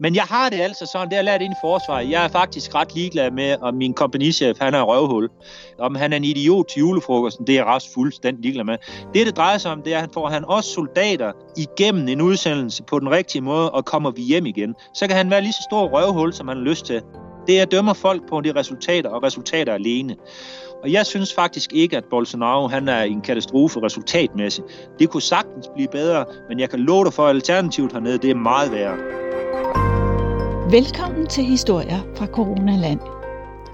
Men jeg har det altså sådan, det har jeg lært ind i forsvaret. Jeg er faktisk ret ligeglad med, om min kompagnichef, han er røvhul. Om han er en idiot til julefrokosten, det er jeg ret fuldstændig ligeglad med. Det, det drejer sig om, det er, at han får han også soldater igennem en udsendelse på den rigtige måde, og kommer vi hjem igen. Så kan han være lige så stor røvhul, som han har lyst til. Det er dømmer folk på de resultater, og resultater alene. Og jeg synes faktisk ikke, at Bolsonaro han er en katastrofe resultatmæssigt. Det kunne sagtens blive bedre, men jeg kan love dig for, at alternativet hernede, det er meget værre. Velkommen til Historier fra Coronaland.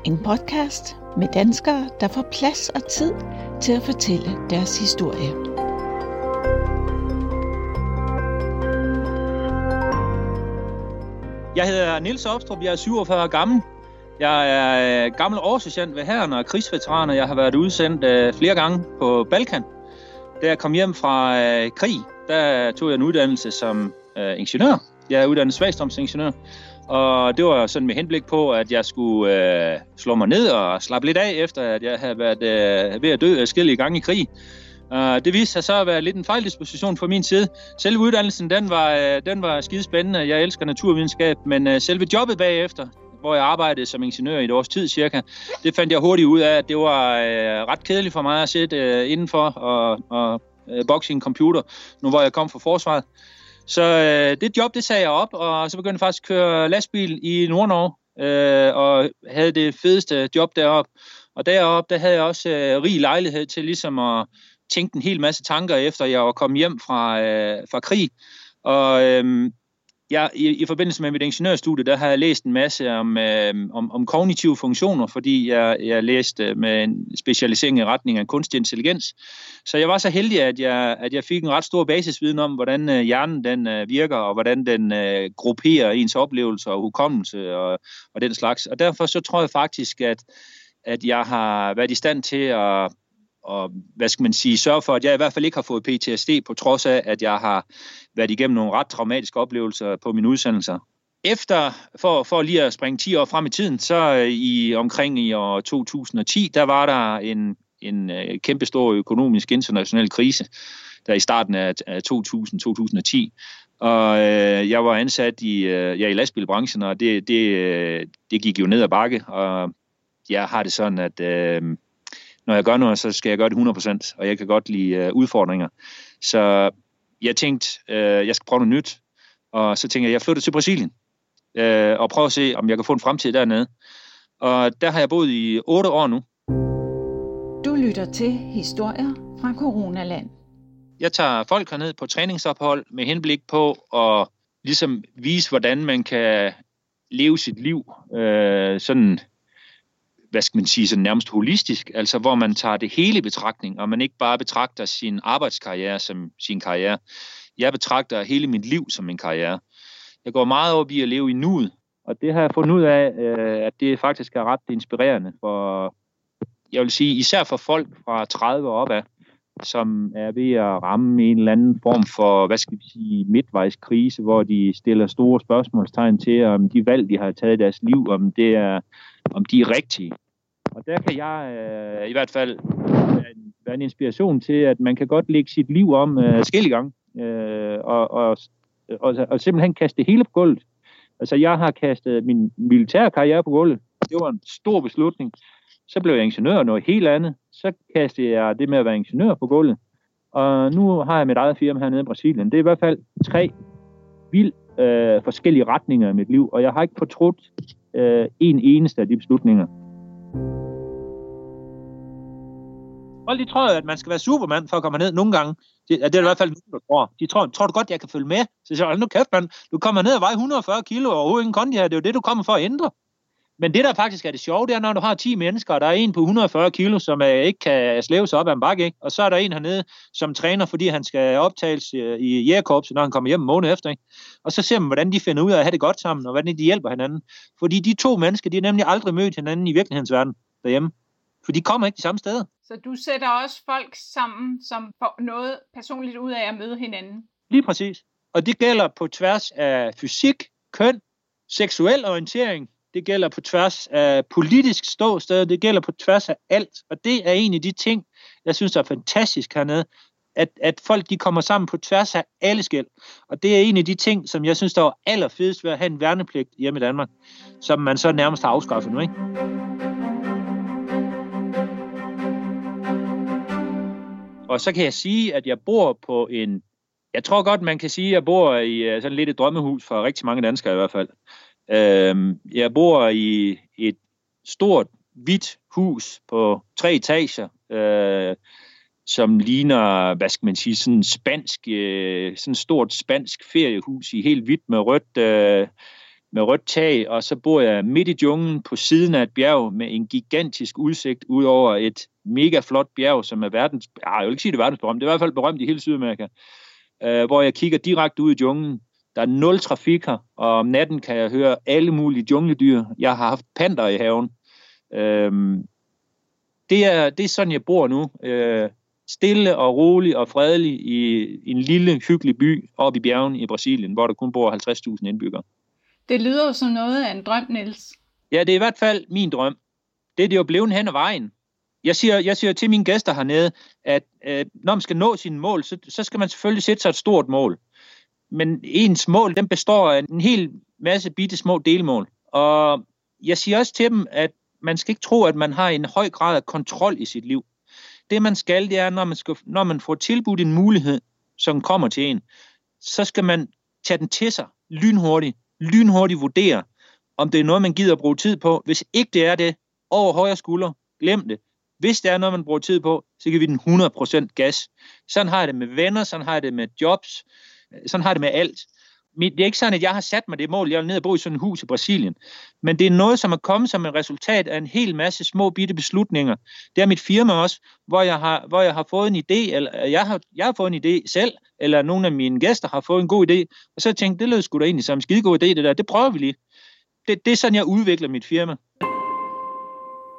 En podcast med danskere, der får plads og tid til at fortælle deres historie. Jeg hedder Nils Opstrup, jeg er 47 år gammel. Jeg er øh, gammel årsagent ved herren og krigsveteran, og jeg har været udsendt øh, flere gange på Balkan. Da jeg kom hjem fra øh, krig, der tog jeg en uddannelse som ingeniør. Jeg er uddannet svagstrømsingeniør, og det var sådan med henblik på, at jeg skulle øh, slå mig ned og slappe lidt af, efter at jeg havde været øh, ved at dø i gang i krig. Uh, det viste sig så at være lidt en fejldisposition fra min side. Selve uddannelsen, den var, øh, den var skidespændende. Jeg elsker naturvidenskab, men øh, selve jobbet bagefter, hvor jeg arbejdede som ingeniør i et års tid cirka, det fandt jeg hurtigt ud af, at det var øh, ret kedeligt for mig at sidde øh, indenfor og, og øh, bokse i en computer, nu hvor jeg kom fra forsvaret. Så øh, det job, det sagde jeg op, og så begyndte jeg faktisk at køre lastbil i Nord-Norge, øh, og havde det fedeste job deroppe. Og deroppe, der havde jeg også øh, rig lejlighed til ligesom at tænke en hel masse tanker efter, jeg var kommet hjem fra, øh, fra krig. Og øh, jeg, i, i forbindelse med mit ingeniørstudie, der har jeg læst en masse om, øh, om, om kognitive funktioner, fordi jeg, jeg læste øh, med en specialisering i retning af kunstig intelligens. Så jeg var så heldig, at jeg, at jeg fik en ret stor basisviden om, hvordan øh, hjernen den øh, virker, og hvordan den øh, grupperer ens oplevelser og hukommelse og, og den slags. Og derfor så tror jeg faktisk, at, at jeg har været i stand til at og hvad skal man sige, sørge for, at jeg i hvert fald ikke har fået PTSD, på trods af, at jeg har været igennem nogle ret traumatiske oplevelser på mine udsendelser. Efter, for, for lige at springe 10 år frem i tiden, så øh, i omkring i år 2010, der var der en, en øh, kæmpestor økonomisk international krise, der i starten af, af 2000-2010. Og øh, jeg var ansat i, øh, ja, i lastbilbranchen, og det, det, øh, det gik jo ned ad bakke, og jeg har det sådan, at øh, når jeg gør noget, så skal jeg gøre det 100%, og jeg kan godt lide øh, udfordringer. Så jeg tænkte, øh, jeg skal prøve noget nyt, og så tænkte jeg, jeg flytter til Brasilien, øh, og prøve at se, om jeg kan få en fremtid dernede. Og der har jeg boet i otte år nu. Du lytter til historier fra Coronaland. Jeg tager folk herned på træningsophold med henblik på at ligesom vise, hvordan man kan leve sit liv øh, sådan hvad skal man sige, så nærmest holistisk, altså hvor man tager det hele i betragtning, og man ikke bare betragter sin arbejdskarriere som sin karriere. Jeg betragter hele mit liv som en karriere. Jeg går meget op i at leve i nuet, og det har jeg fundet ud af, øh, at det faktisk er ret inspirerende for, jeg vil sige, især for folk fra 30 og opad, som er ved at ramme en eller anden form for, hvad skal vi sige, midtvejskrise, hvor de stiller store spørgsmålstegn til, om de valg, de har taget i deres liv, om det er, om de er rigtige. Og der kan jeg øh, i hvert fald være en, være en inspiration til, at man kan godt lægge sit liv om øh, skille gang, øh, og, og, og, og simpelthen kaste det hele på gulvet. Altså, jeg har kastet min militære karriere på gulvet. Det var en stor beslutning. Så blev jeg ingeniør og noget helt andet. Så kastede jeg det med at være ingeniør på gulvet. Og nu har jeg mit eget firma hernede i Brasilien. Det er i hvert fald tre vildt øh, forskellige retninger i mit liv, og jeg har ikke fortrudt øh, en eneste af de beslutninger. Folk de tror, at man skal være supermand for at komme ned nogle gange. Det, det er i hvert fald nogen, der tror. De tror, tror du godt, jeg kan følge med? Så siger jeg, nu kæft, man. Du kommer ned og vejer 140 kilo og overhovedet ingen kondi her. Det er jo det, du kommer for at ændre. Men det, der faktisk er det sjove, det er, når du har 10 mennesker, og der er en på 140 kilo, som øh, ikke kan slæve sig op ad en bakke, ikke? og så er der en hernede, som træner, fordi han skal optages øh, i jægerkorpset, når han kommer hjem en måned efter. Ikke? Og så ser man, hvordan de finder ud af at have det godt sammen, og hvordan de hjælper hinanden. Fordi de to mennesker, de har nemlig aldrig mødt hinanden i virkelighedens verden derhjemme. For de kommer ikke de samme steder. Så du sætter også folk sammen, som får noget personligt ud af at møde hinanden? Lige præcis. Og det gælder på tværs af fysik, køn, seksuel orientering, det gælder på tværs af politisk ståsted, det gælder på tværs af alt. Og det er en af de ting, jeg synes er fantastisk hernede. at, at folk de kommer sammen på tværs af alle skæld. Og det er en af de ting, som jeg synes, der er allerfedest ved at have en værnepligt hjemme i Danmark, som man så nærmest har afskaffet nu, ikke? Og så kan jeg sige, at jeg bor på en... Jeg tror godt, man kan sige, at jeg bor i øh, sådan lidt et drømmehus for rigtig mange danskere i hvert fald. Øhm, jeg bor i et stort, hvidt hus på tre etager, øh, som ligner, hvad skal man sige, sådan spansk, øh, sådan stort spansk feriehus i helt hvidt med rødt, øh, med rødt tag, og så bor jeg midt i junglen på siden af et bjerg med en gigantisk udsigt ud over et mega flot bjerg, som er verdens, jeg vil ikke sige det er verdensberømt, det er i hvert fald berømt i hele Sydamerika, øh, hvor jeg kigger direkte ud i junglen. Der er nul trafik her, og om natten kan jeg høre alle mulige jungledyr. Jeg har haft panter i haven. Øh, det, er, det er sådan, jeg bor nu. Øh, stille og rolig og fredelig i en lille, hyggelig by oppe i bjergen i Brasilien, hvor der kun bor 50.000 indbyggere. Det lyder jo som noget af en drøm, Niels. Ja, det er i hvert fald min drøm. Det er det jo blevet hen ad vejen. Jeg siger, jeg siger til mine gæster hernede, at øh, når man skal nå sine mål, så, så skal man selvfølgelig sætte sig et stort mål. Men ens mål, den består af en hel masse bitte små delmål. Og jeg siger også til dem, at man skal ikke tro, at man har en høj grad af kontrol i sit liv. Det man skal, det er, når man, skal, når man får tilbudt en mulighed, som kommer til en, så skal man tage den til sig lynhurtigt, lynhurtigt vurdere, om det er noget, man gider bruge tid på. Hvis ikke det er det, over højre skulder, glem det. Hvis det er noget, man bruger tid på, så giver vi den 100% gas. Sådan har jeg det med venner, sådan har jeg det med jobs, sådan har jeg det med alt det er ikke sådan, at jeg har sat mig det mål, jeg vil ned og bo i sådan et hus i Brasilien. Men det er noget, som er kommet som et resultat af en hel masse små bitte beslutninger. Det er mit firma også, hvor jeg har, hvor jeg har fået en idé, eller jeg har, jeg har fået en idé selv, eller nogle af mine gæster har fået en god idé, og så tænkte det lød sgu da egentlig som en skidegod idé, det der. Det prøver vi lige. Det, det er sådan, jeg udvikler mit firma.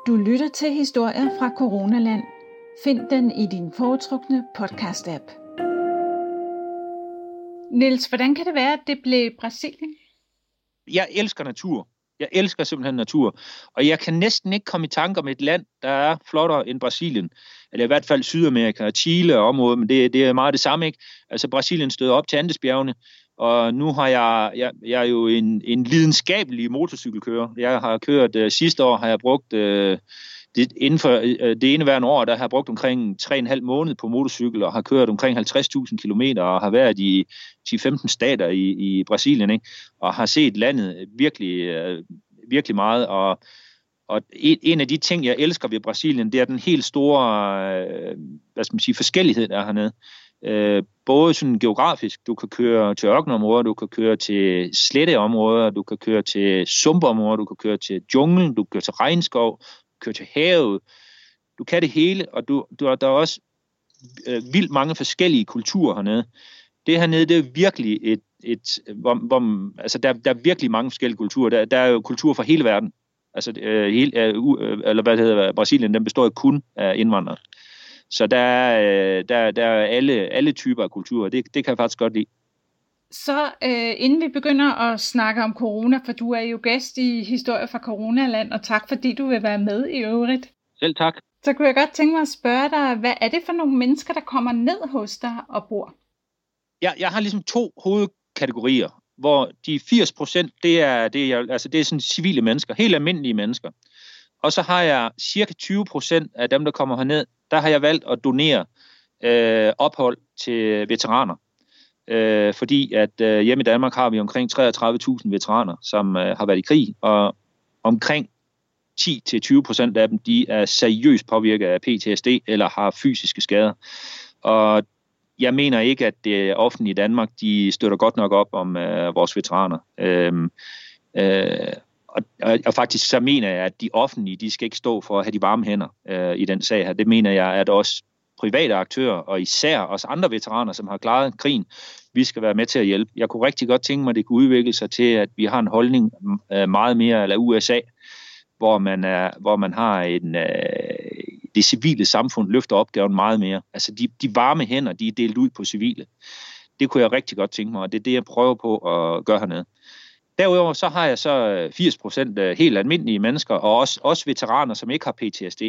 Du lytter til historier fra Coronaland. Find den i din foretrukne podcast-app. Niels, hvordan kan det være, at det blev Brasilien? Jeg elsker natur. Jeg elsker simpelthen natur. Og jeg kan næsten ikke komme i tanke om et land, der er flottere end Brasilien. Eller i hvert fald Sydamerika og Chile og området, men det, det er meget det samme, ikke? Altså Brasilien støder op til Andesbjergene, og nu har jeg, jeg, jeg er jo en, en lidenskabelig motorcykelkører. Jeg har kørt, øh, sidste år har jeg brugt øh, det, inden for øh, det ene år, der har jeg brugt omkring 3,5 måned på motorcykel, og har kørt omkring 50.000 km, og har været i 10-15 stater i, i Brasilien, ikke? og har set landet virkelig, øh, virkelig meget, og, og en af de ting, jeg elsker ved Brasilien, det er den helt store øh, hvad skal man sige, forskellighed, der er hernede. Øh, både sådan geografisk, du kan køre til ørkenområder, du kan køre til sletteområder, du kan køre til sumpområder, du kan køre til junglen, du kan køre til regnskov, køre til havet. Du kan det hele, og du, du, der er også øh, vildt mange forskellige kulturer hernede. Det hernede, det er virkelig et, et hvor, hvor, altså der, der er virkelig mange forskellige kulturer. Der, der er jo kultur fra hele verden. Altså, øh, hele, øh, øh, eller hvad det hedder, Brasilien, den består kun af indvandrere. Så der er, øh, der, der er alle, alle typer af kulturer. Det, det kan jeg faktisk godt lide. Så øh, inden vi begynder at snakke om corona, for du er jo gæst i Historie fra Coronaland, og tak fordi du vil være med i øvrigt. Selv tak. Så kunne jeg godt tænke mig at spørge dig, hvad er det for nogle mennesker, der kommer ned hos dig og bor? Jeg, jeg har ligesom to hovedkategorier, hvor de 80 procent, det er, det er, altså det er sådan civile mennesker, helt almindelige mennesker. Og så har jeg cirka 20 procent af dem, der kommer herned, der har jeg valgt at donere øh, ophold til veteraner øh, fordi at øh, hjemme i Danmark har vi omkring 33.000 veteraner, som øh, har været i krig, og omkring 10-20% af dem, de er seriøst påvirket af PTSD eller har fysiske skader. Og jeg mener ikke, at det offentlige i Danmark, de støtter godt nok op om øh, vores veteraner. Øhm, øh, og, og, og faktisk så mener jeg, at de offentlige, de skal ikke stå for at have de varme hænder øh, i den sag her. Det mener jeg, at også private aktører, og især os andre veteraner, som har klaret krigen, vi skal være med til at hjælpe. Jeg kunne rigtig godt tænke mig, at det kunne udvikle sig til, at vi har en holdning øh, meget mere, eller USA, hvor man, er, hvor man har en, øh, det civile samfund løfter opgaven meget mere. Altså de, de varme hænder, de er delt ud på civile. Det kunne jeg rigtig godt tænke mig, og det er det, jeg prøver på at gøre hernede. Derudover så har jeg så øh, 80% øh, helt almindelige mennesker, og også, også veteraner, som ikke har PTSD,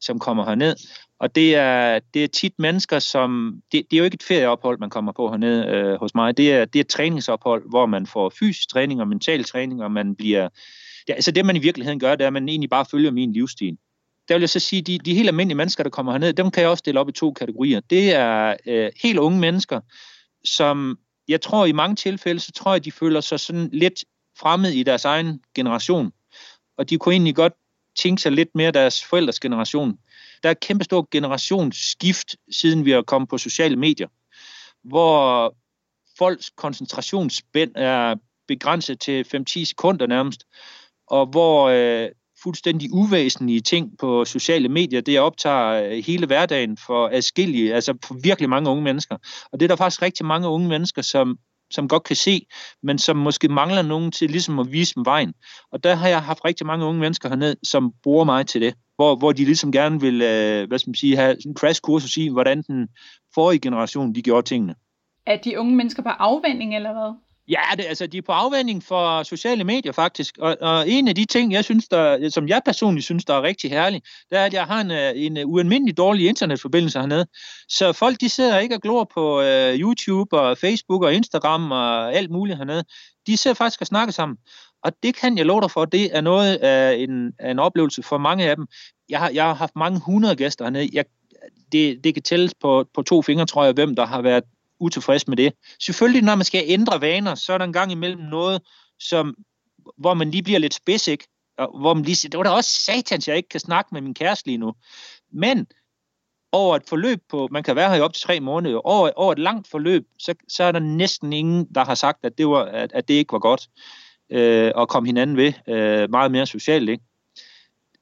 som kommer herned. Og det er, det er tit mennesker, som... Det, det er jo ikke et ferieophold, man kommer på hernede øh, hos mig. Det er, det er et træningsophold, hvor man får fysisk træning og mental træning, og man bliver... Det, altså det, man i virkeligheden gør, det er, at man egentlig bare følger min livsstil. Der vil jeg så sige, de, de helt almindelige mennesker, der kommer herned, dem kan jeg også dele op i to kategorier. Det er øh, helt unge mennesker, som jeg tror i mange tilfælde, så tror jeg, de føler sig sådan lidt fremmed i deres egen generation. Og de kunne egentlig godt tænke sig lidt mere deres forældres generation. Der er et kæmpe stort generationsskift, siden vi er kommet på sociale medier, hvor folks koncentrationsspænd er begrænset til 5-10 sekunder nærmest, og hvor øh, fuldstændig uvæsentlige ting på sociale medier, det optager øh, hele hverdagen for adskillige, altså for virkelig mange unge mennesker. Og det er der faktisk rigtig mange unge mennesker, som, som godt kan se, men som måske mangler nogen til ligesom at vise dem vejen. Og der har jeg haft rigtig mange unge mennesker hernede, som bruger mig til det, hvor, hvor de ligesom gerne vil, øh, hvad skal man sige, have en crashkursus i, hvordan den forrige generation, de gjorde tingene. Er de unge mennesker på afvending, eller hvad? Ja, det, altså, de er på afvending for sociale medier faktisk, og, og en af de ting, jeg synes, der, som jeg personligt synes, der er rigtig herlig, det er, at jeg har en, øh, en øh, ualmindelig dårlig internetforbindelse hernede. Så folk, de sidder ikke og glor på uh, YouTube og Facebook og Instagram og alt muligt hernede. De sidder faktisk og snakker sammen. Og det kan jeg love dig for, det er noget af en, af en oplevelse for mange af dem. Jeg har, jeg har haft mange hundrede gæster hernede. Jeg, det, det kan tælles på, på to fingre, tror jeg, hvem der har været utilfreds med det. Selvfølgelig, når man skal ændre vaner, så er der en gang imellem noget, som, hvor man lige bliver lidt spids, ikke? Og hvor man lige siger, det var da også satans, jeg ikke kan snakke med min kæreste lige nu. Men over et forløb på, man kan være her i op til tre måneder, over, over et langt forløb, så, så er der næsten ingen, der har sagt, at det, var, at, at det ikke var godt øh, at komme hinanden ved øh, meget mere socialt. Ikke?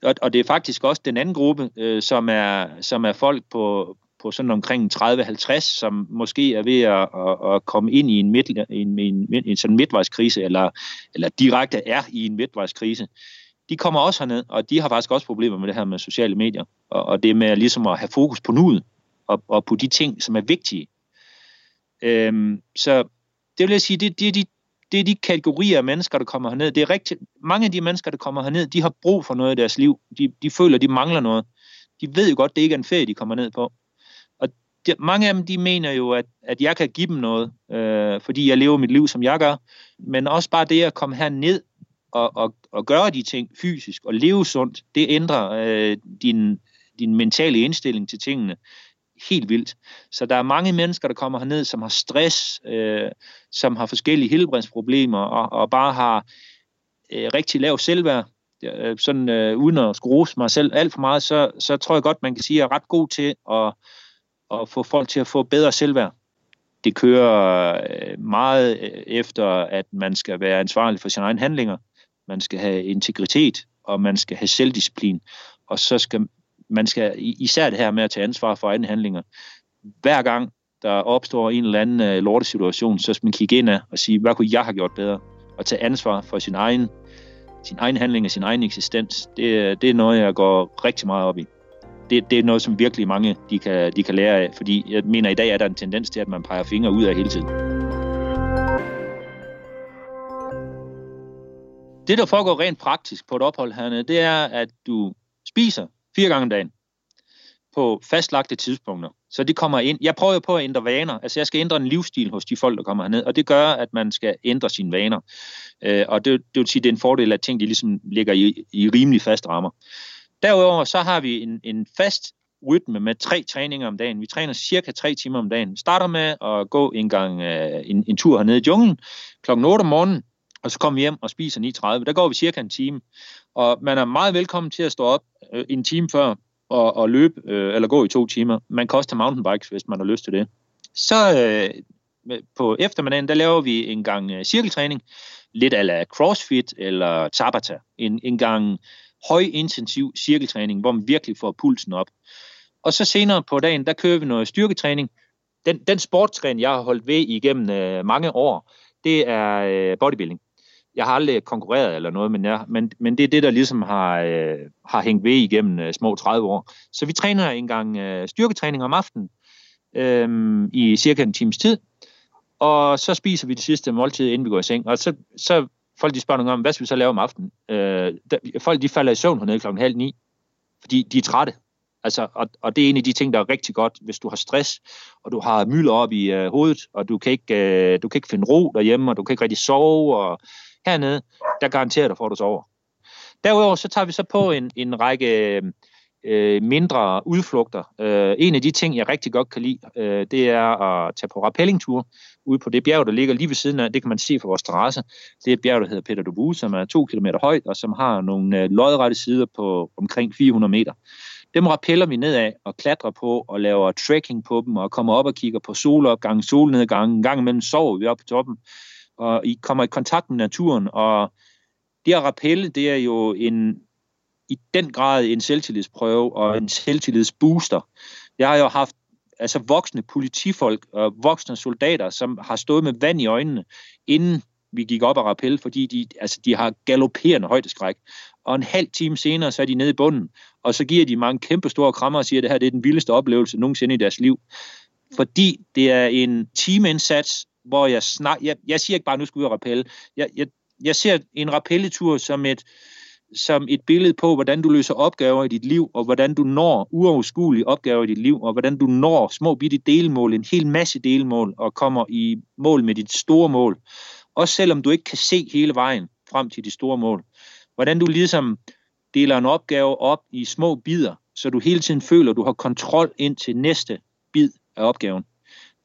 Og, og det er faktisk også den anden gruppe, øh, som, er, som er folk på, på sådan omkring 30-50, som måske er ved at, at, at komme ind i en, midt, en, en, en sådan midtvejskrise, eller, eller direkte er i en midtvejskrise, de kommer også herned, og de har faktisk også problemer med det her med sociale medier, og, og det med ligesom at have fokus på nuet, og, og på de ting, som er vigtige. Øhm, så det vil jeg sige, det, det, det, de, det er de kategorier af mennesker, der kommer herned. Det er rigtig, mange af de mennesker, der kommer herned, de har brug for noget i deres liv. De, de føler, de mangler noget. De ved jo godt, det ikke er en ferie, de kommer ned på de, mange af dem, de mener jo, at, at jeg kan give dem noget, øh, fordi jeg lever mit liv, som jeg gør. Men også bare det at komme her ned og, og, og gøre de ting fysisk og leve sundt, det ændrer øh, din, din mentale indstilling til tingene helt vildt. Så der er mange mennesker, der kommer herned, som har stress, øh, som har forskellige helbredsproblemer og, og bare har øh, rigtig lav selvværd. Øh, sådan øh, uden at skrue mig selv alt for meget, så, så tror jeg godt, man kan sige, at jeg er ret god til at at få folk til at få bedre selvværd. Det kører øh, meget øh, efter, at man skal være ansvarlig for sine egne handlinger. Man skal have integritet, og man skal have selvdisciplin. Og så skal man skal især det her med at tage ansvar for egne handlinger. Hver gang der opstår en eller anden øh, lortesituation, så skal man kigge ind og sige, hvad kunne jeg have gjort bedre? Og tage ansvar for sin egen, sin egen handling og sin egen eksistens. Det, det er noget, jeg går rigtig meget op i det, det er noget, som virkelig mange de kan, de kan lære af, fordi jeg mener, i dag er der en tendens til, at man peger fingre ud af hele tiden. Det, der foregår rent praktisk på et ophold hernede, det er, at du spiser fire gange om dagen på fastlagte tidspunkter. Så det kommer ind. Jeg prøver på at ændre vaner. Altså, jeg skal ændre en livsstil hos de folk, der kommer herned, og det gør, at man skal ændre sine vaner. Øh, og det, det vil sige, det er en fordel, at ting de ligesom ligger i, i rimelig faste rammer. Derudover så har vi en, en fast rytme med tre træninger om dagen. Vi træner cirka tre timer om dagen. Starter med at gå en gang øh, en, en tur hernede i junglen klokken 8 om morgenen, og så kommer vi hjem og spiser 9.30. Der går vi cirka en time. Og man er meget velkommen til at stå op øh, en time før og, og løbe øh, eller gå i to timer. Man kan også tage mountainbikes, hvis man har lyst til det. Så øh, på eftermiddagen, der laver vi en gang øh, cirkeltræning. Lidt ala crossfit eller tabata. En, en gang højintensiv cirkeltræning, hvor man virkelig får pulsen op. Og så senere på dagen, der kører vi noget styrketræning. Den, den sportstræning, jeg har holdt ved igennem øh, mange år, det er øh, bodybuilding. Jeg har aldrig konkurreret eller noget, men, jeg, men, men det er det, der ligesom har, øh, har hængt ved igennem øh, små 30 år. Så vi træner en gang øh, styrketræning om aftenen øh, i cirka en times tid, og så spiser vi det sidste måltid, inden vi går i seng. Og så, så folk de spørger nogle om, hvad skal vi så lave om aftenen? Øh, der, folk de falder i søvn hernede klokken halv ni, fordi de er trætte. Altså, og, og det er en af de ting, der er rigtig godt, hvis du har stress, og du har mylder op i øh, hovedet, og du kan, ikke, øh, du kan ikke finde ro derhjemme, og du kan ikke rigtig sove, og hernede, der garanterer du for, at du sover. Derudover så tager vi så på en, en række øh, mindre udflugter. Øh, en af de ting, jeg rigtig godt kan lide, øh, det er at tage på rappellingtur ude på det bjerg, der ligger lige ved siden af. Det kan man se fra vores terrasse. Det er et bjerg, der hedder Peter Dubu, som er to kilometer højt, og som har nogle øh, lodrette sider på omkring 400 meter. Dem rappeller vi nedad og klatrer på og laver trekking på dem og kommer op og kigger på solopgang, solnedgang. En gang imellem sover vi op på toppen og I kommer i kontakt med naturen. Og det at rappelle, det er jo en, i den grad en selvtillidsprøve og en selvtillidsbooster. Jeg har jo haft altså voksne politifolk og voksne soldater, som har stået med vand i øjnene, inden vi gik op af rappel, fordi de, altså, de har galopperende højdeskræk. Og en halv time senere, så er de nede i bunden, og så giver de mange kæmpe store krammer og siger, at det her det er den vildeste oplevelse nogensinde i deres liv. Fordi det er en teamindsats, hvor jeg snak, jeg, jeg siger ikke bare, nu skal vi ud og rappelle. Jeg, jeg, jeg ser en rappelletur som et, som et billede på, hvordan du løser opgaver i dit liv, og hvordan du når uoverskuelige opgaver i dit liv, og hvordan du når små bitte delmål, en hel masse delmål, og kommer i mål med dit store mål. Også selvom du ikke kan se hele vejen frem til de store mål. Hvordan du ligesom deler en opgave op i små bidder, så du hele tiden føler, at du har kontrol ind til næste bid af opgaven.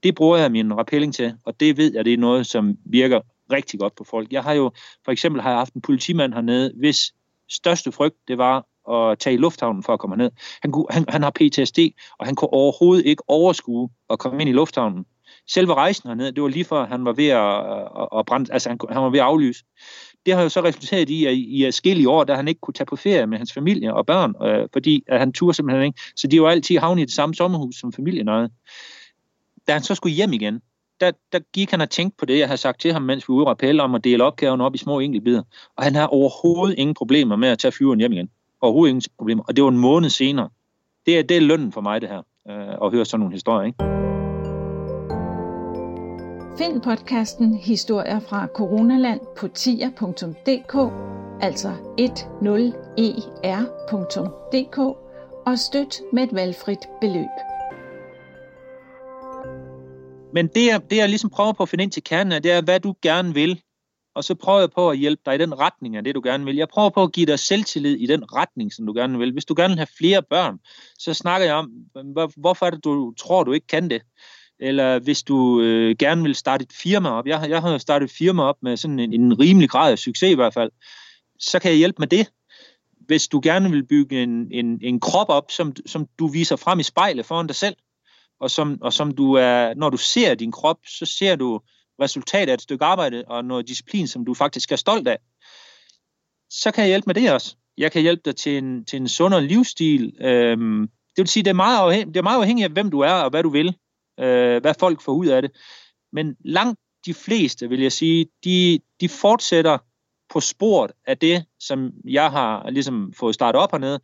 Det bruger jeg min rappelling til, og det ved jeg, det er noget, som virker rigtig godt på folk. Jeg har jo, for eksempel har jeg haft en politimand hernede, hvis største frygt, det var at tage i lufthavnen for at komme ned. Han, kunne, han, han har PTSD, og han kunne overhovedet ikke overskue at komme ind i lufthavnen. Selve rejsen hernede, det var lige før han var ved at, at, at brænde, altså han, han var ved at aflyse. Det har jo så resulteret i, at i forskellige år, da han ikke kunne tage på ferie med hans familie og børn, øh, fordi at han turde simpelthen ikke. Så de var altid havnet i det samme sommerhus, som familien ejede. da han så skulle hjem igen, der, der gik han og tænkte på det, jeg havde sagt til ham, mens vi var ude om at dele opgaven op i små enkeltbidder. Og han har overhovedet ingen problemer med at tage fyren hjem igen. Overhovedet ingen problemer. Og det var en måned senere. Det er, det er lønnen for mig, det her, øh, at høre sådan nogle historier. Ikke? Find podcasten Historier fra Coronaland på tier.dk, altså 10er.dk, og støt med et valgfrit beløb. Men det jeg, det, jeg ligesom prøver på at finde ind til kernen af, det er, hvad du gerne vil. Og så prøver jeg på at hjælpe dig i den retning af det, du gerne vil. Jeg prøver på at give dig selvtillid i den retning, som du gerne vil. Hvis du gerne vil have flere børn, så snakker jeg om, hvorfor er det, du tror, du ikke kan det? Eller hvis du øh, gerne vil starte et firma op. Jeg, jeg har startet et firma op med sådan en, en rimelig grad af succes i hvert fald. Så kan jeg hjælpe med det. Hvis du gerne vil bygge en, en, en krop op, som, som du viser frem i spejlet foran dig selv, og som, og som du er, når du ser din krop, så ser du resultatet af et stykke arbejde og noget disciplin, som du faktisk er stolt af. Så kan jeg hjælpe med det også. Jeg kan hjælpe dig til en, til en sundere livsstil. Øhm, det vil sige, det er, meget afhængigt, det er meget afhængigt af, hvem du er og hvad du vil. Øh, hvad folk får ud af det. Men langt de fleste, vil jeg sige, de, de fortsætter på sporet af det, som jeg har ligesom fået startet op hernede.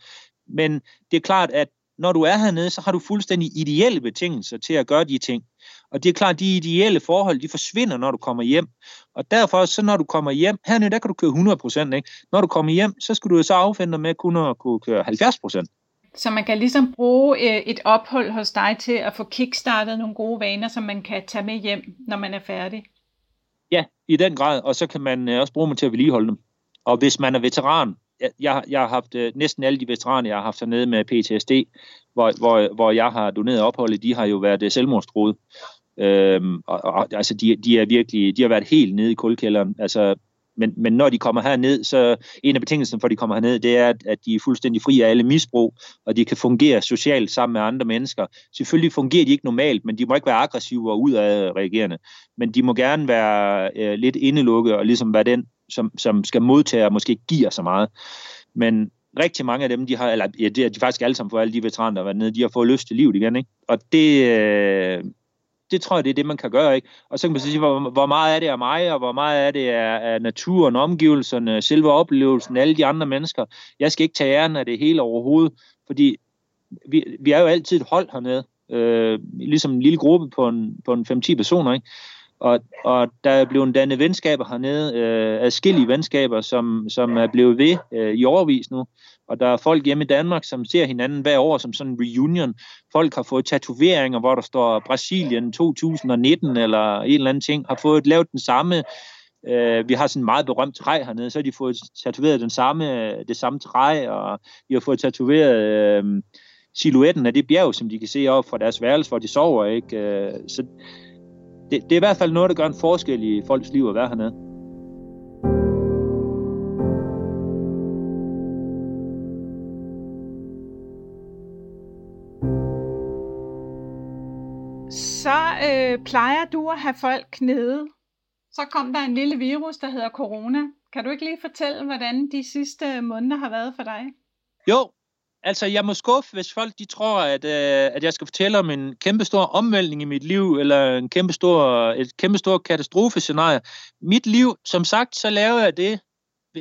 Men det er klart, at når du er hernede, så har du fuldstændig ideelle betingelser til at gøre de ting. Og det er klart, de ideelle forhold, de forsvinder, når du kommer hjem. Og derfor, så når du kommer hjem, hernede, der kan du køre 100 procent, ikke? Når du kommer hjem, så skal du så affinde dig med kun at kunne køre 70 procent. Så man kan ligesom bruge øh, et ophold hos dig til at få kickstartet nogle gode vaner, som man kan tage med hjem, når man er færdig? Ja, i den grad. Og så kan man øh, også bruge dem til at vedligeholde dem. Og hvis man er veteran, jeg, jeg har haft øh, næsten alle de veteraner, jeg har haft hernede med PTSD, hvor, hvor, hvor jeg har doneret opholdet, de har jo været øh, selvmordstroet. Øhm, og, og, altså, de, de er virkelig, de har været helt nede i kuldkælderen. Altså, men, men når de kommer herned, så en af betingelserne for, at de kommer herned, det er, at de er fuldstændig fri af alle misbrug, og de kan fungere socialt sammen med andre mennesker. Selvfølgelig fungerer de ikke normalt, men de må ikke være aggressive og udadreagerende. Men de må gerne være øh, lidt indelukket og ligesom være den som, som skal modtage og måske giver så meget. Men rigtig mange af dem, de har, eller ja, de, er de faktisk alle sammen for alle de veteraner, der har været nede, de har fået lyst til livet igen, ikke? Og det, øh, det tror jeg, det er det, man kan gøre, ikke? Og så kan man sige, hvor, hvor meget er det af mig, og hvor meget er det af, af naturen, omgivelserne, selve oplevelsen, alle de andre mennesker. Jeg skal ikke tage æren af det hele overhovedet, fordi vi, vi er jo altid et hold hernede, øh, ligesom en lille gruppe på en, på en 5-10 personer, ikke? Og, og der er blevet dannet venskaber hernede, øh, adskillige venskaber, som, som er blevet ved øh, i overvis nu. Og der er folk hjemme i Danmark, som ser hinanden hver år som sådan en reunion. Folk har fået tatoveringer, hvor der står Brasilien 2019 eller en eller anden ting, har fået lavet den samme Øh, vi har sådan en meget berømt træ hernede, så har de fået tatoveret den samme, det samme træ, og de har fået tatoveret øh, silhuetten af det bjerg, som de kan se op fra deres værelse, hvor de sover. Ikke? Øh, så det, det er i hvert fald noget, der gør en forskel i folks liv at være hernede. Så øh, plejer du at have folk nede så kom der en lille virus, der hedder corona. Kan du ikke lige fortælle, hvordan de sidste måneder har været for dig? Jo, altså jeg må skuffe, hvis folk de tror, at, øh, at jeg skal fortælle om en kæmpestor omvæltning i mit liv, eller en kæmpestor, et kæmpestor katastrofescenarie. Mit liv, som sagt, så laver jeg det,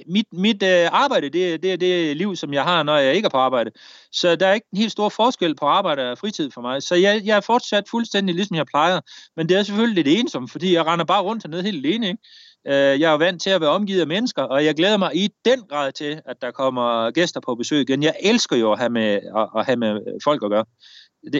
mit, mit øh, arbejde, det er det, det liv, som jeg har, når jeg ikke er på arbejde. Så der er ikke en helt stor forskel på arbejde og fritid for mig. Så jeg, jeg er fortsat fuldstændig ligesom jeg plejer. Men det er selvfølgelig lidt ensomt, fordi jeg render bare rundt hernede helt alene. Ikke? Øh, jeg er vant til at være omgivet af mennesker, og jeg glæder mig i den grad til, at der kommer gæster på besøg igen. Jeg elsker jo at have med, at, at have med folk at gøre.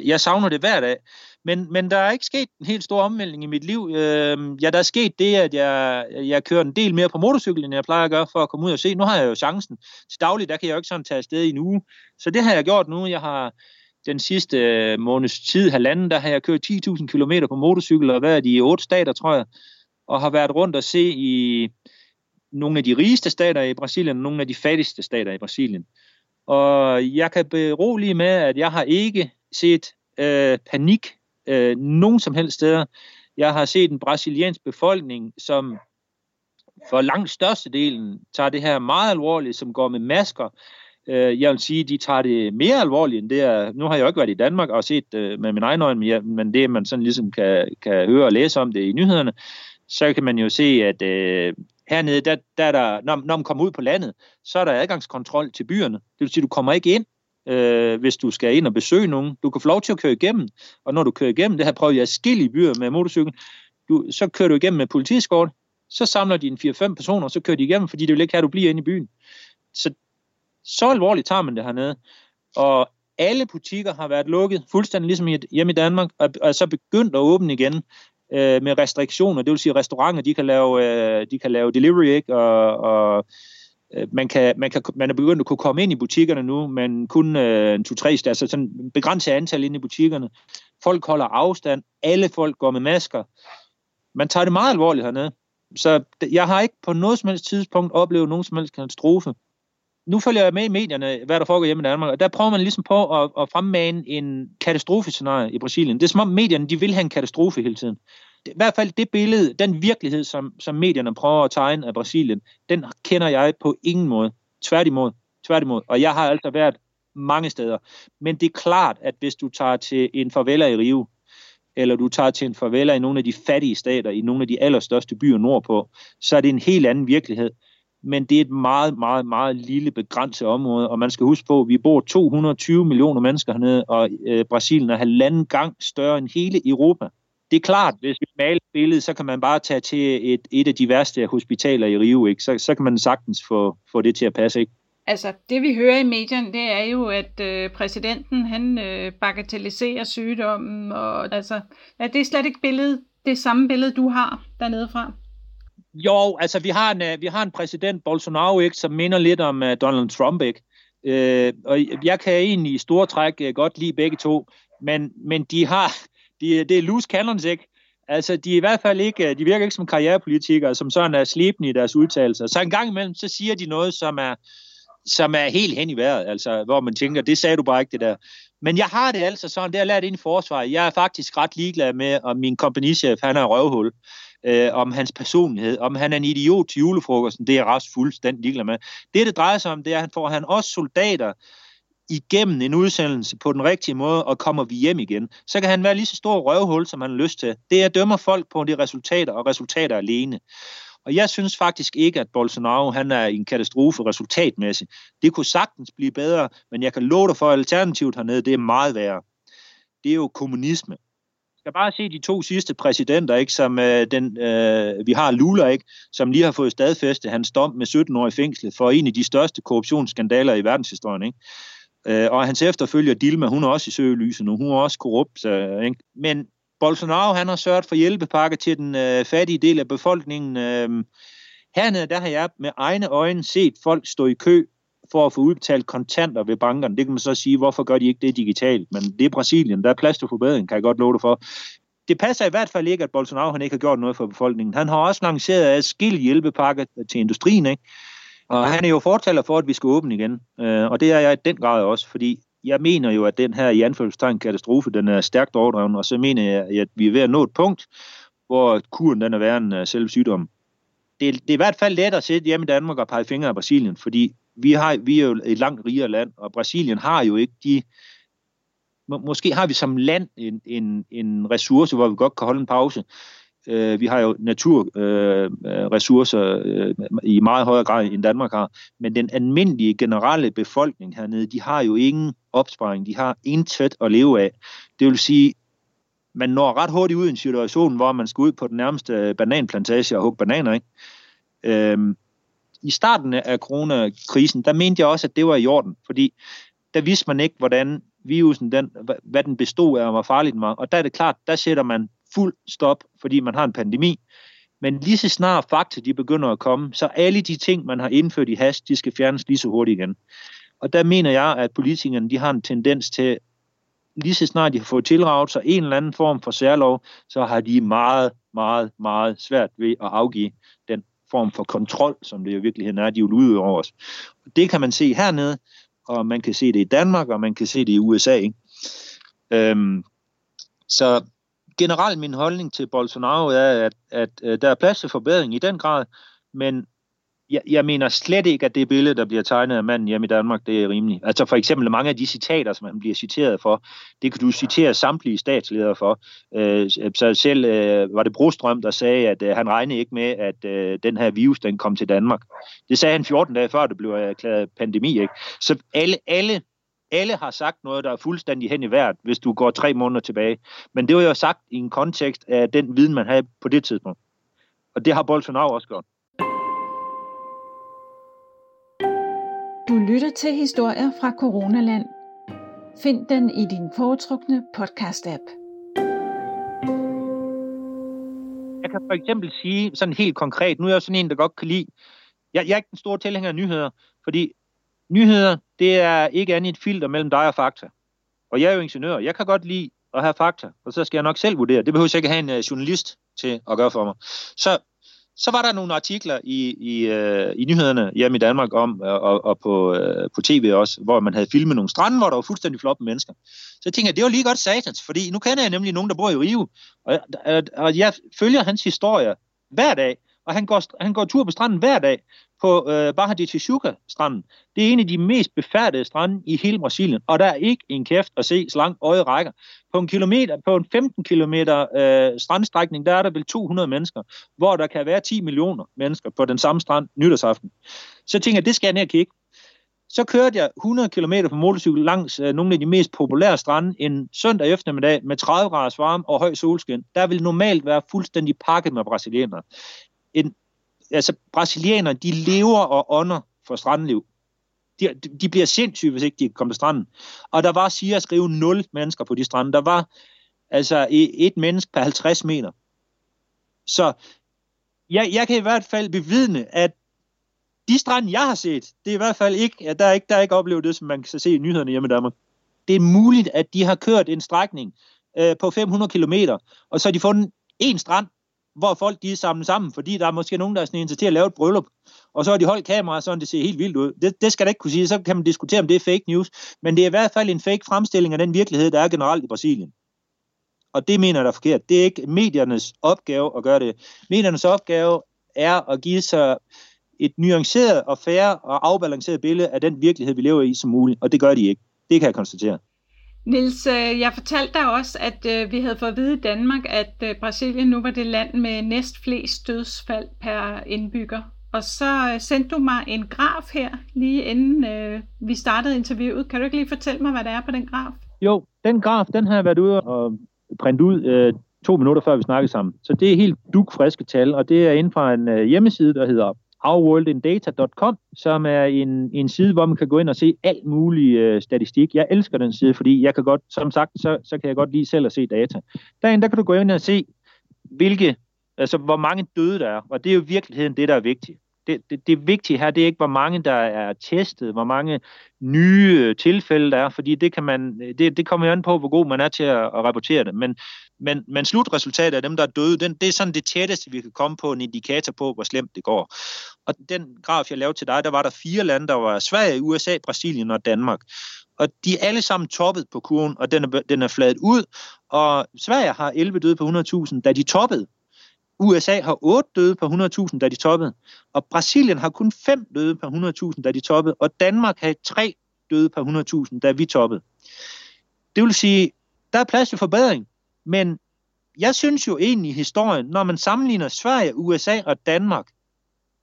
Jeg savner det hver dag. Men, men der er ikke sket en helt stor omvæltning i mit liv. Øh, ja, der er sket det, at jeg, jeg kører en del mere på motorcykel, end jeg plejer at gøre, for at komme ud og se. Nu har jeg jo chancen. Til daglig, der kan jeg jo ikke sådan tage afsted i en uge. Så det har jeg gjort nu. Jeg har den sidste øh, måneds tid, halvanden, der har jeg kørt 10.000 km på motorcykel og været i otte stater, tror jeg. Og har været rundt og se i nogle af de rigeste stater i Brasilien og nogle af de fattigste stater i Brasilien. Og jeg kan berolige med, at jeg har ikke set øh, panik øh, nogen som helst steder. Jeg har set en brasiliansk befolkning, som for langt størstedelen tager det her meget alvorligt, som går med masker. Øh, jeg vil sige, de tager det mere alvorligt end det er. Nu har jeg jo ikke været i Danmark og set øh, med min egen øjne, men det man sådan ligesom kan, kan høre og læse om det i nyhederne, så kan man jo se, at øh, hernede, der, der, der når, når man kommer ud på landet, så er der adgangskontrol til byerne. Det vil sige, du kommer ikke ind øh, hvis du skal ind og besøge nogen. Du kan få lov til at køre igennem, og når du kører igennem, det har prøvet jeg i byer med motorcykel, du, så kører du igennem med politiskort, så samler de en 4-5 personer, og så kører de igennem, fordi det vil ikke have, at du bliver inde i byen. Så, så alvorligt tager man det hernede. Og alle butikker har været lukket, fuldstændig ligesom hjemme i Danmark, og er så begyndt at åbne igen øh, med restriktioner. Det vil sige, at restauranter de kan lave, øh, de kan lave delivery, ikke? Og, og Øh, man, kan, man, kan, man er begyndt at kunne komme ind i butikkerne nu, men kun øh, en to-tre, altså sådan begrænset antal ind i butikkerne. Folk holder afstand, alle folk går med masker. Man tager det meget alvorligt hernede. Så jeg har ikke på noget som helst tidspunkt oplevet nogen som helst katastrofe. Nu følger jeg med i medierne, hvad der foregår hjemme i Danmark, og der prøver man ligesom på at, at fremmane en katastrofescenarie i Brasilien. Det er som om medierne de vil have en katastrofe hele tiden i hvert fald det billede, den virkelighed, som, som medierne prøver at tegne af Brasilien, den kender jeg på ingen måde. Tværtimod. Tværtimod. Og jeg har altså været mange steder. Men det er klart, at hvis du tager til en favela i Rio, eller du tager til en favela i nogle af de fattige stater, i nogle af de allerstørste byer nordpå, så er det en helt anden virkelighed. Men det er et meget, meget, meget lille begrænset område, og man skal huske på, at vi bor 220 millioner mennesker hernede, og øh, Brasilien er halvanden gang større end hele Europa det er klart, hvis vi maler et billede, så kan man bare tage til et, et af de værste hospitaler i Rio, ikke? Så, så kan man sagtens få, få det til at passe. Ikke? Altså, det vi hører i medierne, det er jo, at øh, præsidenten, han øh, bagatelliserer sygdommen, og altså, er det slet ikke billedet, det samme billede, du har dernede fra? Jo, altså, vi har en, øh, vi har en præsident, Bolsonaro, ikke, som minder lidt om uh, Donald Trump, ikke? Øh, og jeg kan egentlig i store træk uh, godt lide begge to, men, men de har, de, det er loose cannons, ikke? Altså, de er i hvert fald ikke, de virker ikke som karrierepolitikere, som sådan er slebende i deres udtalelser. Så en gang imellem, så siger de noget, som er, som er helt hen i vejret, altså, hvor man tænker, det sagde du bare ikke, det der. Men jeg har det altså sådan, det har jeg lært ind i forsvaret. Jeg er faktisk ret ligeglad med, om min kompagnichef, han er røvhul, øh, om hans personlighed, om han er en idiot til julefrokosten, det er Ras fuldstændig ligeglad med. Det, det drejer sig om, det er, at han får han også soldater, igennem en udsendelse på den rigtige måde, og kommer vi hjem igen, så kan han være lige så stor røvhul, som han har lyst til. Det er, dømmer folk på de resultater, og resultater alene. Og jeg synes faktisk ikke, at Bolsonaro han er en katastrofe resultatmæssigt. Det kunne sagtens blive bedre, men jeg kan love dig for, at alternativet hernede, det er meget værre. Det er jo kommunisme kan bare se de to sidste præsidenter, ikke, som øh, den, øh, vi har Lula, ikke, som lige har fået stadfæstet hans dom med 17 år i fængsel for en af de største korruptionsskandaler i verdenshistorien. Ikke? Øh, og hans efterfølger Dilma, hun er også i søgelyset nu, hun er også korrupt. Så, ikke? Men Bolsonaro, han har sørget for hjælpepakke til den øh, fattige del af befolkningen. Øh, hernede, der har jeg med egne øjne set folk stå i kø for at få udbetalt kontanter ved bankerne. Det kan man så sige, hvorfor gør de ikke det digitalt? Men det er Brasilien, der er plads til forbedring, kan jeg godt love det for. Det passer i hvert fald ikke, at Bolsonaro han ikke har gjort noget for befolkningen. Han har også lanceret skill hjælpepakker til industrien, ikke? Og han er jo fortaler for, at vi skal åbne igen. Øh, og det er jeg i den grad også, fordi jeg mener jo, at den her i anfølgelsestegn katastrofe, den er stærkt overdreven, og så mener jeg, at vi er ved at nå et punkt, hvor kuren den er værre end øh, selve sygdommen. Det, det er i hvert fald let at sætte hjemme i Danmark og pege fingre af Brasilien, fordi vi, har, vi er jo et langt rigere land, og Brasilien har jo ikke de... Måske har vi som land en, en, en ressource, hvor vi godt kan holde en pause. Øh, vi har jo naturressourcer øh, øh, i meget højere grad end Danmark har, men den almindelige generelle befolkning hernede, de har jo ingen opsparing, de har intet at leve af. Det vil sige, man når ret hurtigt ud i en situation, hvor man skal ud på den nærmeste bananplantage og hugge bananer, ikke? Øhm, i starten af coronakrisen, der mente jeg også, at det var i orden, fordi der vidste man ikke, hvordan virusen, den, hvad den bestod af, og hvor farlig den var. Og der er det klart, der sætter man fuld stop, fordi man har en pandemi. Men lige så snart fakta de begynder at komme, så alle de ting, man har indført i hast, de skal fjernes lige så hurtigt igen. Og der mener jeg, at politikerne de har en tendens til, lige så snart de har fået tilraget sig en eller anden form for særlov, så har de meget, meget, meget svært ved at afgive den form for kontrol, som det jo i virkeligheden er, de vil udøve over os. Det kan man se hernede, og man kan se det i Danmark, og man kan se det i USA. Ikke? Øhm, så generelt min holdning til Bolsonaro er, at, at, at der er plads til forbedring i den grad, men jeg, jeg mener slet ikke, at det billede, der bliver tegnet af manden hjemme i Danmark, det er rimeligt. Altså for eksempel mange af de citater, som han bliver citeret for, det kan du citere samtlige statsledere for. Øh, øh så selv øh, var det Brostrøm, der sagde, at øh, han regnede ikke med, at øh, den her virus, den kom til Danmark. Det sagde han 14 dage før, det blev erklæret pandemi. Ikke? Så alle, alle alle har sagt noget, der er fuldstændig hen i vejret, hvis du går tre måneder tilbage. Men det var jo sagt i en kontekst af den viden, man havde på det tidspunkt. Og det har Bolsonaro også gjort. Du lytter til historier fra Coronaland. Find den i din foretrukne podcast-app. Jeg kan for eksempel sige sådan helt konkret, nu er jeg sådan en, der godt kan lide, jeg, jeg er ikke den store tilhænger af nyheder, fordi nyheder, det er ikke andet et filter mellem dig og fakta. Og jeg er jo ingeniør, jeg kan godt lide at have fakta, og så skal jeg nok selv vurdere. Det behøver jeg ikke have en øh, journalist til at gøre for mig. Så så var der nogle artikler i, i, øh, i nyhederne hjemme i Danmark om, øh, og, og på, øh, på tv også, hvor man havde filmet nogle strande, hvor der var fuldstændig floppe mennesker. Så jeg tænkte, det var lige godt satans, fordi nu kender jeg nemlig nogen, der bor i Rio, og, og, og jeg følger hans historie hver dag, og han går, han går tur på stranden hver dag på øh, Barra de Tijuca-stranden. Det er en af de mest befærdede strande i hele Brasilien, og der er ikke en kæft at se, så langt øjet rækker. På en, kilometer, på en 15 km øh, strandstrækning, der er der vel 200 mennesker, hvor der kan være 10 millioner mennesker på den samme strand nytårsaften. Så tænker jeg, det skal jeg ned og kigge. Så kørte jeg 100 km på motorcykel langs øh, nogle af de mest populære strande en søndag eftermiddag med 30 graders varme og høj solskin. Der vil normalt være fuldstændig pakket med brasilianere. En altså, brasilianere, de lever og ånder for strandliv. De, de bliver sindssyge, hvis ikke de kommer til stranden. Og der var, siger at skrive, 0 mennesker på de strande. Der var altså et menneske per 50 meter. Så jeg, jeg kan i hvert fald bevidne, at de strande, jeg har set, det er i hvert fald ikke, at der er ikke, der er ikke oplevet det, som man kan se i nyhederne hjemme i Danmark. Det er muligt, at de har kørt en strækning øh, på 500 km, og så har de fundet en strand, hvor folk de er samlet sammen, fordi der er måske nogen, der er sådan til at lave et bryllup, og så har de holdt kameraet, sådan det ser helt vildt ud. Det, det skal der ikke kunne sige, så kan man diskutere, om det er fake news, men det er i hvert fald en fake fremstilling af den virkelighed, der er generelt i Brasilien. Og det mener jeg er forkert. Det er ikke mediernes opgave at gøre det. Mediernes opgave er at give sig et nuanceret og fair og afbalanceret billede af den virkelighed, vi lever i som muligt, og det gør de ikke. Det kan jeg konstatere. Nils, øh, jeg fortalte dig også, at øh, vi havde fået at vide i Danmark, at øh, Brasilien nu var det land med næst flest dødsfald per indbygger. Og så sendte du mig en graf her, lige inden vi startede interviewet. Kan du ikke lige fortælle mig, hvad der er på den graf? Jo, den graf, den har jeg været ude og printe ud øh, to minutter før vi snakkede sammen. Så det er helt dukfriske tal, og det er inden fra en øh, hjemmeside, der hedder ourworldindata.com, som er en, en side, hvor man kan gå ind og se alt mulig øh, statistik. Jeg elsker den side, fordi jeg kan godt, som sagt, så, så kan jeg godt lide selv at se data. Derinde, der kan du gå ind og se, hvilke, altså hvor mange døde der er, og det er jo i virkeligheden det, der er vigtigt det, det, det vigtige her, det er ikke, hvor mange der er testet, hvor mange nye øh, tilfælde der er, fordi det, kan man, øh, det, det kommer jo an på, hvor god man er til at, at rapportere det. Men, men, men slutresultatet af dem, der er døde, den, det er sådan det tætteste, vi kan komme på en indikator på, hvor slemt det går. Og den graf, jeg lavede til dig, der var der fire lande, der var Sverige, USA, Brasilien og Danmark. Og de er alle sammen toppet på kurven, og den er, den er fladet ud. Og Sverige har 11 døde på 100.000, da de toppede. USA har 8 døde på 100.000, da de toppede, og Brasilien har kun 5 døde på 100.000, da de toppede, og Danmark har 3 døde per 100.000, da vi toppede. Det vil sige, der er plads til forbedring, men jeg synes jo egentlig i historien, når man sammenligner Sverige, USA og Danmark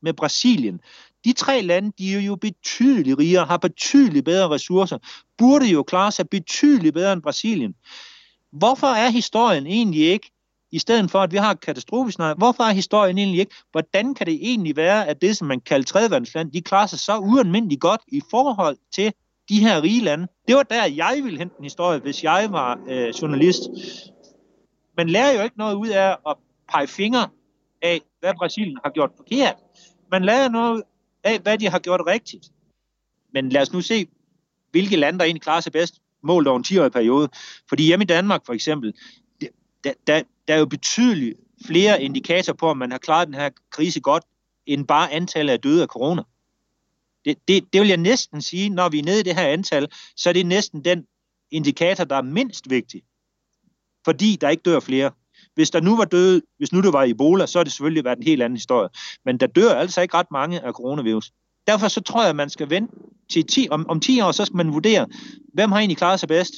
med Brasilien, de tre lande, de er jo betydeligt rigere, har betydeligt bedre ressourcer, burde jo klare sig betydeligt bedre end Brasilien. Hvorfor er historien egentlig ikke, i stedet for at vi har katastrofescenarie. Hvorfor er historien egentlig ikke? Hvordan kan det egentlig være, at det, som man kalder tredjeverdensland, de klarer sig så ualmindeligt godt i forhold til de her rige lande? Det var der, jeg ville hente en historie, hvis jeg var øh, journalist. Man lærer jo ikke noget ud af at pege fingre af, hvad Brasilien har gjort forkert. Man lærer noget af, hvad de har gjort rigtigt. Men lad os nu se, hvilke lande, der egentlig klarer sig bedst målt over en 10-årig periode. Fordi hjemme i Danmark for eksempel, der, der, der er jo betydeligt flere indikatorer på, om man har klaret den her krise godt, end bare antallet af døde af corona. Det, det, det vil jeg næsten sige, når vi er nede i det her antal, så er det næsten den indikator, der er mindst vigtig. Fordi der ikke dør flere. Hvis der nu var døde, hvis nu det var Ebola, så er det selvfølgelig været en helt anden historie. Men der dør altså ikke ret mange af coronavirus. Derfor så tror jeg, at man skal vente til 10, om, om 10 år, så skal man vurdere, hvem har egentlig klaret sig bedst.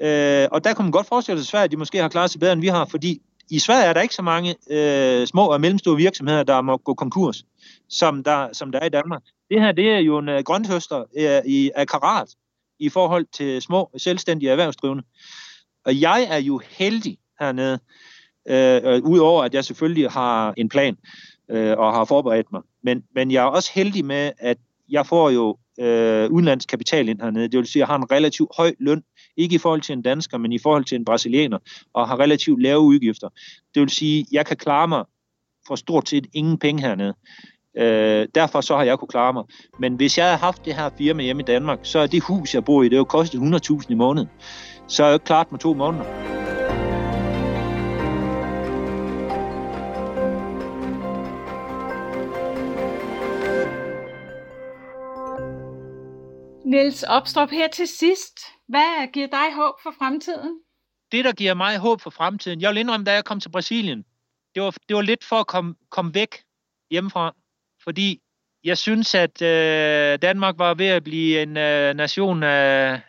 Øh, og der kunne man godt forestille sig, at de måske har klaret sig bedre, end vi har, fordi i Sverige er der ikke så mange øh, små og mellemstore virksomheder, der må gå konkurs, som der, som der er i Danmark. Det her det er jo en øh, grønthøster øh, i, af karat i forhold til små selvstændige erhvervsdrivende. Og jeg er jo heldig hernede, øh, udover at jeg selvfølgelig har en plan øh, og har forberedt mig. Men, men jeg er også heldig med, at jeg får jo øh, udenlandsk kapital ind hernede. Det vil sige, at jeg har en relativt høj løn ikke i forhold til en dansker, men i forhold til en brasilianer, og har relativt lave udgifter. Det vil sige, at jeg kan klare mig for stort set ingen penge hernede. Øh, derfor så har jeg kunne klare mig. Men hvis jeg havde haft det her firma hjemme i Danmark, så er det hus, jeg bor i, det jo kostet 100.000 i måneden. Så er jeg jo klart med to måneder. Niels Opstrup, her til sidst. Hvad giver dig håb for fremtiden? Det, der giver mig håb for fremtiden, jeg vil indrømme, da jeg kom til Brasilien, det var, det var lidt for at komme, komme væk hjemmefra, fordi jeg synes, at øh, Danmark var ved at blive en øh, nation af,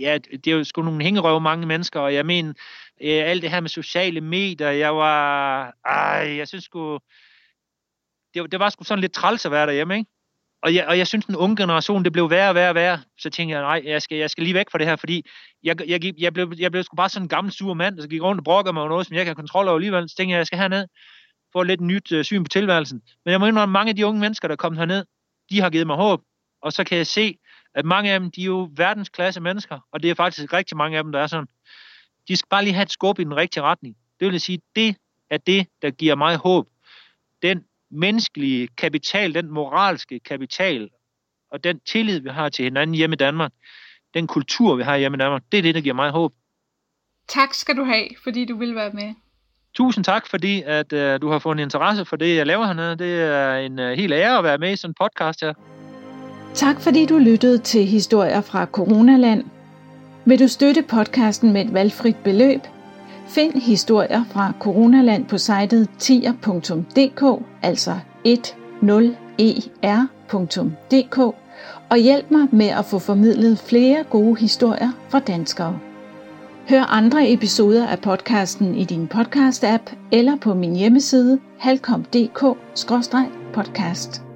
ja, det er jo sgu nogle hængerøve mange mennesker, og jeg mener, øh, alt det her med sociale medier, jeg var, ej, jeg synes sgu, det, det var sgu sådan lidt træls at være derhjemme, ikke? og, jeg, og jeg synes, den unge generation, det blev værre og værre og værre. Så tænkte jeg, nej, jeg skal, jeg skal lige væk fra det her, fordi jeg, jeg, jeg, blev, jeg blev sgu bare sådan en gammel sur mand, der gik rundt og brokker mig over noget, som jeg kan have kontrol over alligevel. Så tænkte jeg, jeg skal herned, få lidt nyt øh, syn på tilværelsen. Men jeg må indrømme, mange af de unge mennesker, der er kommet herned, de har givet mig håb. Og så kan jeg se, at mange af dem, de er jo verdensklasse mennesker, og det er faktisk rigtig mange af dem, der er sådan. De skal bare lige have et skub i den rigtige retning. Det vil sige, det er det, der giver mig håb. Den menneskelige kapital, den moralske kapital, og den tillid, vi har til hinanden hjemme i Danmark, den kultur, vi har hjemme i Danmark, det er det, der giver mig håb. Tak skal du have, fordi du vil være med. Tusind tak, fordi at, uh, du har fået en interesse for det, jeg laver hernede. Det er en uh, helt ære at være med i sådan en podcast her. Tak fordi du lyttede til historier fra Coronaland. Vil du støtte podcasten med et valgfrit beløb – Find historier fra Coronaland på sitet tier.dk, altså 10er.dk, og hjælp mig med at få formidlet flere gode historier fra danskere. Hør andre episoder af podcasten i din podcast-app eller på min hjemmeside halkom.dk-podcast.